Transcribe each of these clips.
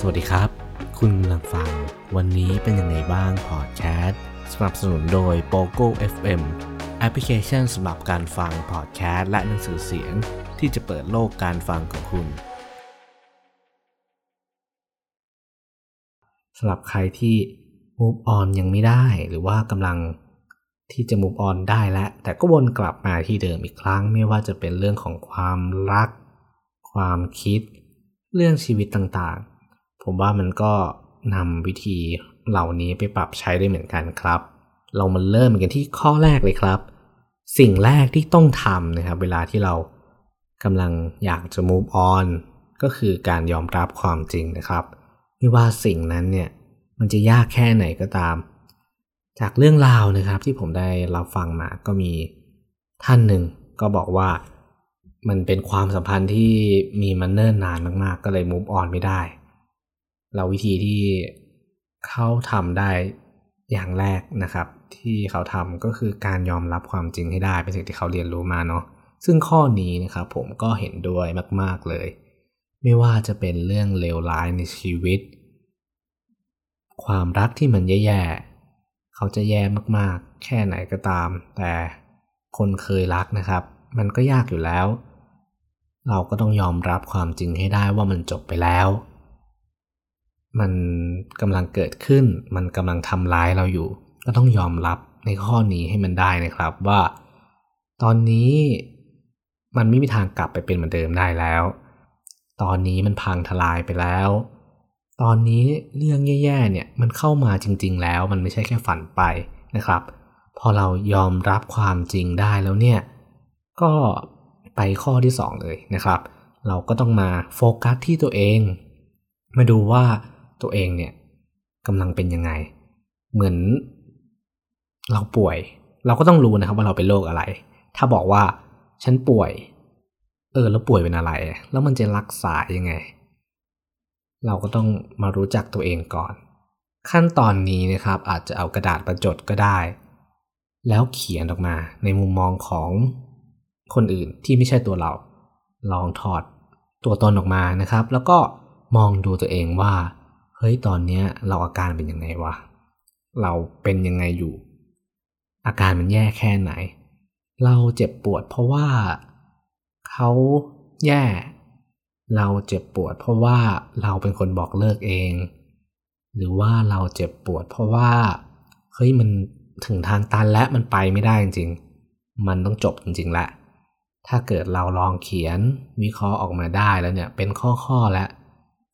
สวัสดีครับ คุณกำลังฟัง วันนี้เป็นยังไงบ้างพอดแคสต์สนับสนุนโดย POGO FM แอปพลิเคชันสำหรับการฟังพอดแคสต์และหนังสือเสียง ที่จะเปิดโลกการฟังของคุณสำหรับใครที่ move on ยังไม่ได้หรือว่ากำลังที่จะ move on ได้แล้ว แต่ก็วนกลับมาที่เดิมอีกครั้ง ไม่ว่าจะเป็นเรื่องของความรัก ความคิด เรื่องชีวิตต่างๆ ผมว่ามันก็นำวิธีเหล่านี้ไปปรับใช้ได้เหมือนกันครับ เรามาเริ่มกันที่ข้อแรกเลยครับ สิ่งแรกที่ต้องทำนะครับ เวลาที่เรากำลังอยากจะ move on ก็คือการยอมรับความจริงนะครับ ไม่ว่าสิ่งนั้นเนี่ยมันจะยากแค่ไหนก็ตาม จากเรื่องราวนะครับที่ผมได้รับฟังมาก็มีท่านหนึ่งก็บอกว่ามันเป็นความสัมพันธ์ที่มีมันเนิ่นนานมากๆ ก็เลย move on ไม่ได้ เราวิธีที่เขาทำได้อย่างแรกนะครับ ที่เขาทำก็คือการยอมรับความจริงให้ได้เป็นสิ่งที่เขาเรียนรู้มาเนาะซึ่งข้อนี้นะครับผมก็เห็นด้วยมาก ๆเลย ไม่ว่าจะเป็นเรื่องเลวร้ายในชีวิต ความรักที่มันแย่ๆเขาจะแย่มากๆ แค่ไหนก็ตาม แต่คนเคยรักนะครับ มันก็ยากอยู่แล้ว เราก็ต้องยอมรับความจริงให้ได้ว่ามันจบไปแล้ว มันกำลังเกิดขึ้น มันกำลังทำร้ายเราอยู่ ก็ต้องยอมรับในข้อนี้ให้มันได้นะครับว่า ตอนนี้มันไม่มีทางกลับไปเป็นเหมือนเดิมได้แล้ว ตอนนี้มันพังทลายไปแล้ว ตอนนี้เรื่องแย่ๆเนี่ยมันเข้ามาจริง ๆ แล้ว มันไม่ใช่แค่ฝันไปนะครับ พอเรายอมรับความจริงได้แล้วเนี่ย ก็ไปข้อที่ 2 เลยนะครับ เราก็ต้องมาโฟกัสที่ตัวเอง มาดูว่า ตัวเองเนี่ยกำลังเป็นยังไง เหมือน เราป่วย เราก็ต้องรู้นะครับว่าเราเป็นโรคอะไร ถ้าบอกว่าฉันป่วย เออ แล้วป่วยเป็นอะไร แล้วมันจะรักษายังไง เราก็ต้องมารู้จักตัวเองก่อน ขั้นตอนนี้นะครับ อาจจะเอากระดาษประจดก็ได้ แล้วเขียนออกมาในมุมมองของคนอื่นที่ไม่ใช่ตัวเรา ลองถอดตัวตนออกมานะครับ แล้วก็มองดูตัวเองว่า เฮ้ยตอนเนี้ยเราอาการเป็นยังไงวะ เราเป็นยังไงอยู่ อาการมันแย่แค่ไหน เราเจ็บปวดเพราะว่าเขาแย่ เราเจ็บปวด เพราะว่าเราเป็นคนบอกเลิกเอง หรือว่าเราเจ็บปวด เพราะว่าเฮ้ยมันถึงทางตันและมันไปไม่ได้จริงๆ มันต้องจบจริงๆและ ถ้าเกิดเราลองเขียนวิเคราะห์ออกมาได้แล้วเนี่ยเป็นข้อๆแล้ว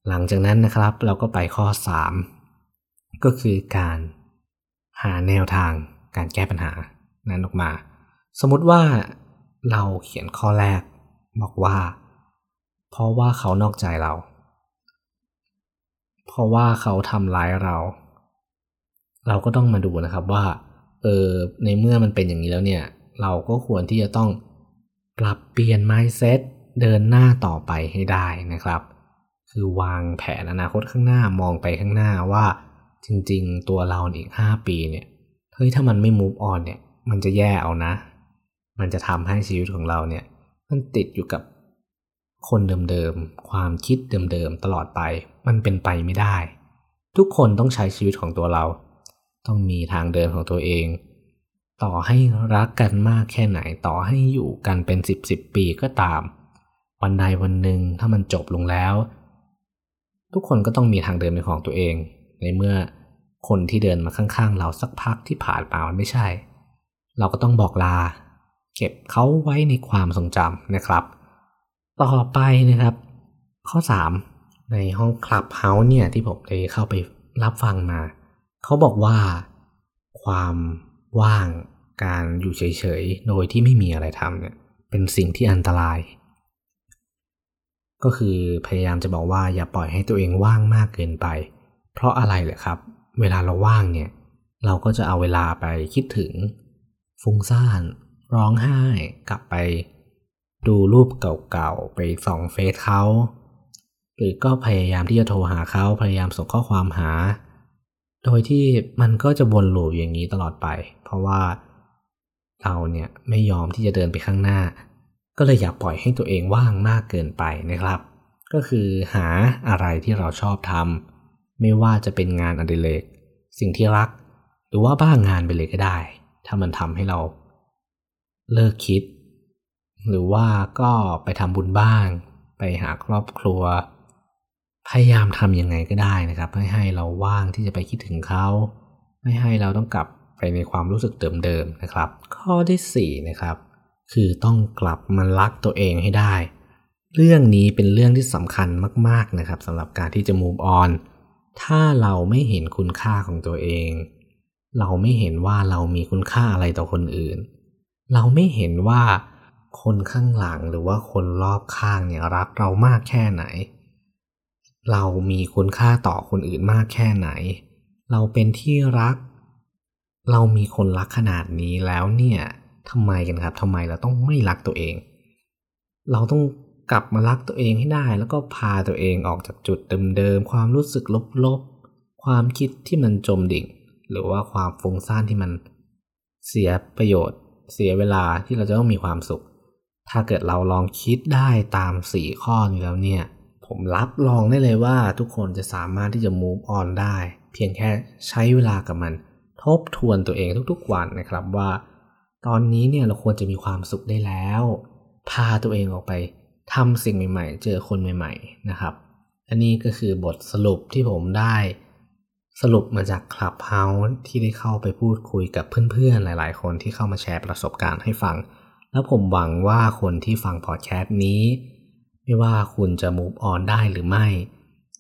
หลังจากนั้นนะครับ เราก็ไปข้อ 3 ก็คือการหาแนวทางการแก้ปัญหานั้นออกมา สมมติว่าเราเขียนข้อแรกบอกว่า เพราะว่าเขานอกใจเรา เพราะว่าเขาทำร้ายเรา เราก็ต้องมาดูนะครับว่าเออในเมื่อมันเป็นอย่างนี้แล้วเนี่ย เราก็ควรที่จะต้องปรับเปลี่ยน mindset เดินหน้าต่อไปให้ได้นะครับ คือวางแผนอนาคตข้างหน้ามองไปข้างหน้าว่า จริง ๆ ตัวเราอีก5ปีเนี่ยเฮ้ยถ้ามันไม่ move on เนี่ย มันจะแย่เอานะ มันจะทำให้ชีวิตของเราเนี่ย มันติดอยู่กับคนเดิมๆ ความคิดเดิมๆ ตลอดไป มันเป็นไปไม่ได้ ทุกคนต้องใช้ชีวิตของตัวเรา ต้องมีทางเดินของตัวเอง ต่อให้รักกันมากแค่ไหน ต่อให้อยู่กันเป็นสิบสิบปีก็ตาม วันใดวันหนึ่งถ้ามันจบลงแล้ว ทุกคนก็ต้องมีทางเดินเป็นของตัวเอง ในเมื่อคนที่เดินมาข้างๆ เราสักพักที่ผ่านมามันไม่ใช่ เราก็ต้องบอกลา เก็บเขาไว้ในความทรงจำนะครับ ต่อไปนะครับ ข้อ 3 ในห้องคลับเฮาส์เนี่ยที่ผมได้เข้าไปรับฟังมา เขาบอกว่า ความว่างการอยู่เฉยๆ โดยที่ไม่มีอะไรทำเนี่ยเป็นสิ่งที่อันตราย ก็คือพยายามจะบอกว่าอย่าปล่อยให้ตัวเองว่างมากเกินไป เพราะอะไรเหรอครับ เวลาเราว่างเนี่ย เราก็จะเอาเวลาไปคิดถึง ฟุ้งซ่าน ร้องไห้ กลับไป ดูรูปเก่าๆ ไปส่องเฟซเขาหรือก็พยายามที่จะโทรหาเขาพยายามส่งข้อความหา โดยที่มันก็จะวนลูปอย่างนี้ตลอดไป เพราะว่าเราเนี่ยไม่ยอมที่จะเดินไปข้างหน้า ก็เลยอยากปล่อยให้ตัวเองว่างมากเกินไปนะครับ ก็คือหาอะไรที่เราชอบทำไม่ว่าจะเป็นงานอดิเรกสิ่งที่รัก หรือว่าบ้างงานไปเลยก็ได้ ถ้ามันทำให้เราเลิกคิด หรือว่าก็ไปทำบุญบ้าง ไปหาครอบครัว พยายามทำยังไงก็ได้นะครับไม่ให้เราว่างที่จะไปคิดถึงเขาไม่ให้เราต้องกลับไปในความรู้สึกเดิมๆนะครับ ข้อที่4นะครับ คือต้องกลับมารักตัวเองให้ได้ เรื่องนี้เป็นเรื่องที่สำคัญมากๆนะครับสำหรับการที่จะ move on ถ้าเราไม่เห็นคุณค่าของตัวเอง เราไม่เห็นว่าเรามีคุณค่าอะไรต่อคนอื่น เราไม่เห็นว่าคนข้างหลังหรือว่าคนรอบข้างเนี่ยรักเรามากแค่ไหน เรามีคุณค่าต่อคนอื่นมากแค่ไหน เราเป็นที่รัก เรามีคนรักขนาดนี้แล้วเนี่ย ทำไมกันครับทำไมเราต้องไม่รักตัวเอง เราต้องกลับมารักตัวเองให้ได้ แล้วก็พาตัวเองออกจากจุดเดิมๆความรู้สึกลบๆความคิดที่มันจมดิ่ง หรือว่าความฟุ้งซ่านที่มันเสียประโยชน์ เสียเวลาที่เราจะต้องมีความสุข ถ้าเกิดเราลองคิดได้ตามสี่ข้อนี้แล้วเนี่ย ผมรับรองได้เลยว่าทุกคนจะสามารถที่จะ move on ได้ เพียงแค่ใช้เวลากับมัน ทบทวนตัวเองทุกๆวันนะครับว่า ตอนนี้เนี่ยเราควรจะมีความสุขได้แล้ว พาตัวเองออกไปทำสิ่งใหม่ ๆ เจอคนใหม่ ๆ นะครับ อันนี้ก็คือบทสรุปที่ผมได้สรุปมาจากคลับเฮาส์ที่ได้เข้าไปพูดคุยกับเพื่อนๆ หลายๆ คนที่เข้ามาแชร์ประสบการณ์ให้ฟัง แล้วผมหวังว่าคนที่ฟังพอดแคสต์นี้ ไม่ว่าคุณจะ move on ได้หรือไม่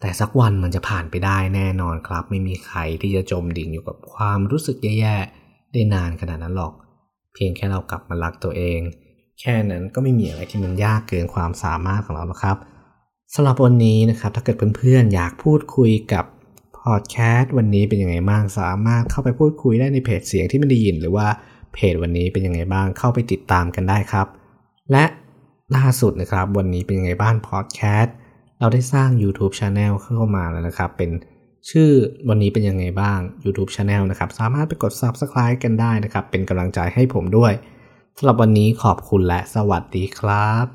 แต่สักวันมันจะผ่านไปได้แน่นอนครับ ไม่มีใครที่จะจมดิ่งอยู่กับความรู้สึกแย่ๆ ได้นานขนาดนั้นหรอก เพียงแค่เรากลับมารักตัวเอง แค่นั้นก็ไม่มีอะไรที่มันยากเกินความสามารถของเราแล้วครับสำหรับวันนี้นะครับ ถ้าเกิดเพื่อนๆ อยากพูดคุยกับพอดแคสต์วันนี้เป็นยังไงบ้างสามารถเข้าไปพูดคุยได้ในเพจเสียงที่ไม่ได้ยิน หรือว่าเพจวันนี้เป็นยังไงบ้างเข้าไปติดตามกันได้ครับ และล่าสุดนะครับ วันนี้เป็นยังไงบ้างพอดแคสต์เราได้สร้าง YouTube Channel เข้ามาแล้วนะครับ เป็น ชื่อวันนี้เป็นยังไงบ้าง YouTube Channel นะครับ สามารถไปกด Subscribe กันได้นะครับ เป็นกำลังใจให้ผมด้วยสำหรับวันนี้ขอบคุณและสวัสดีครับ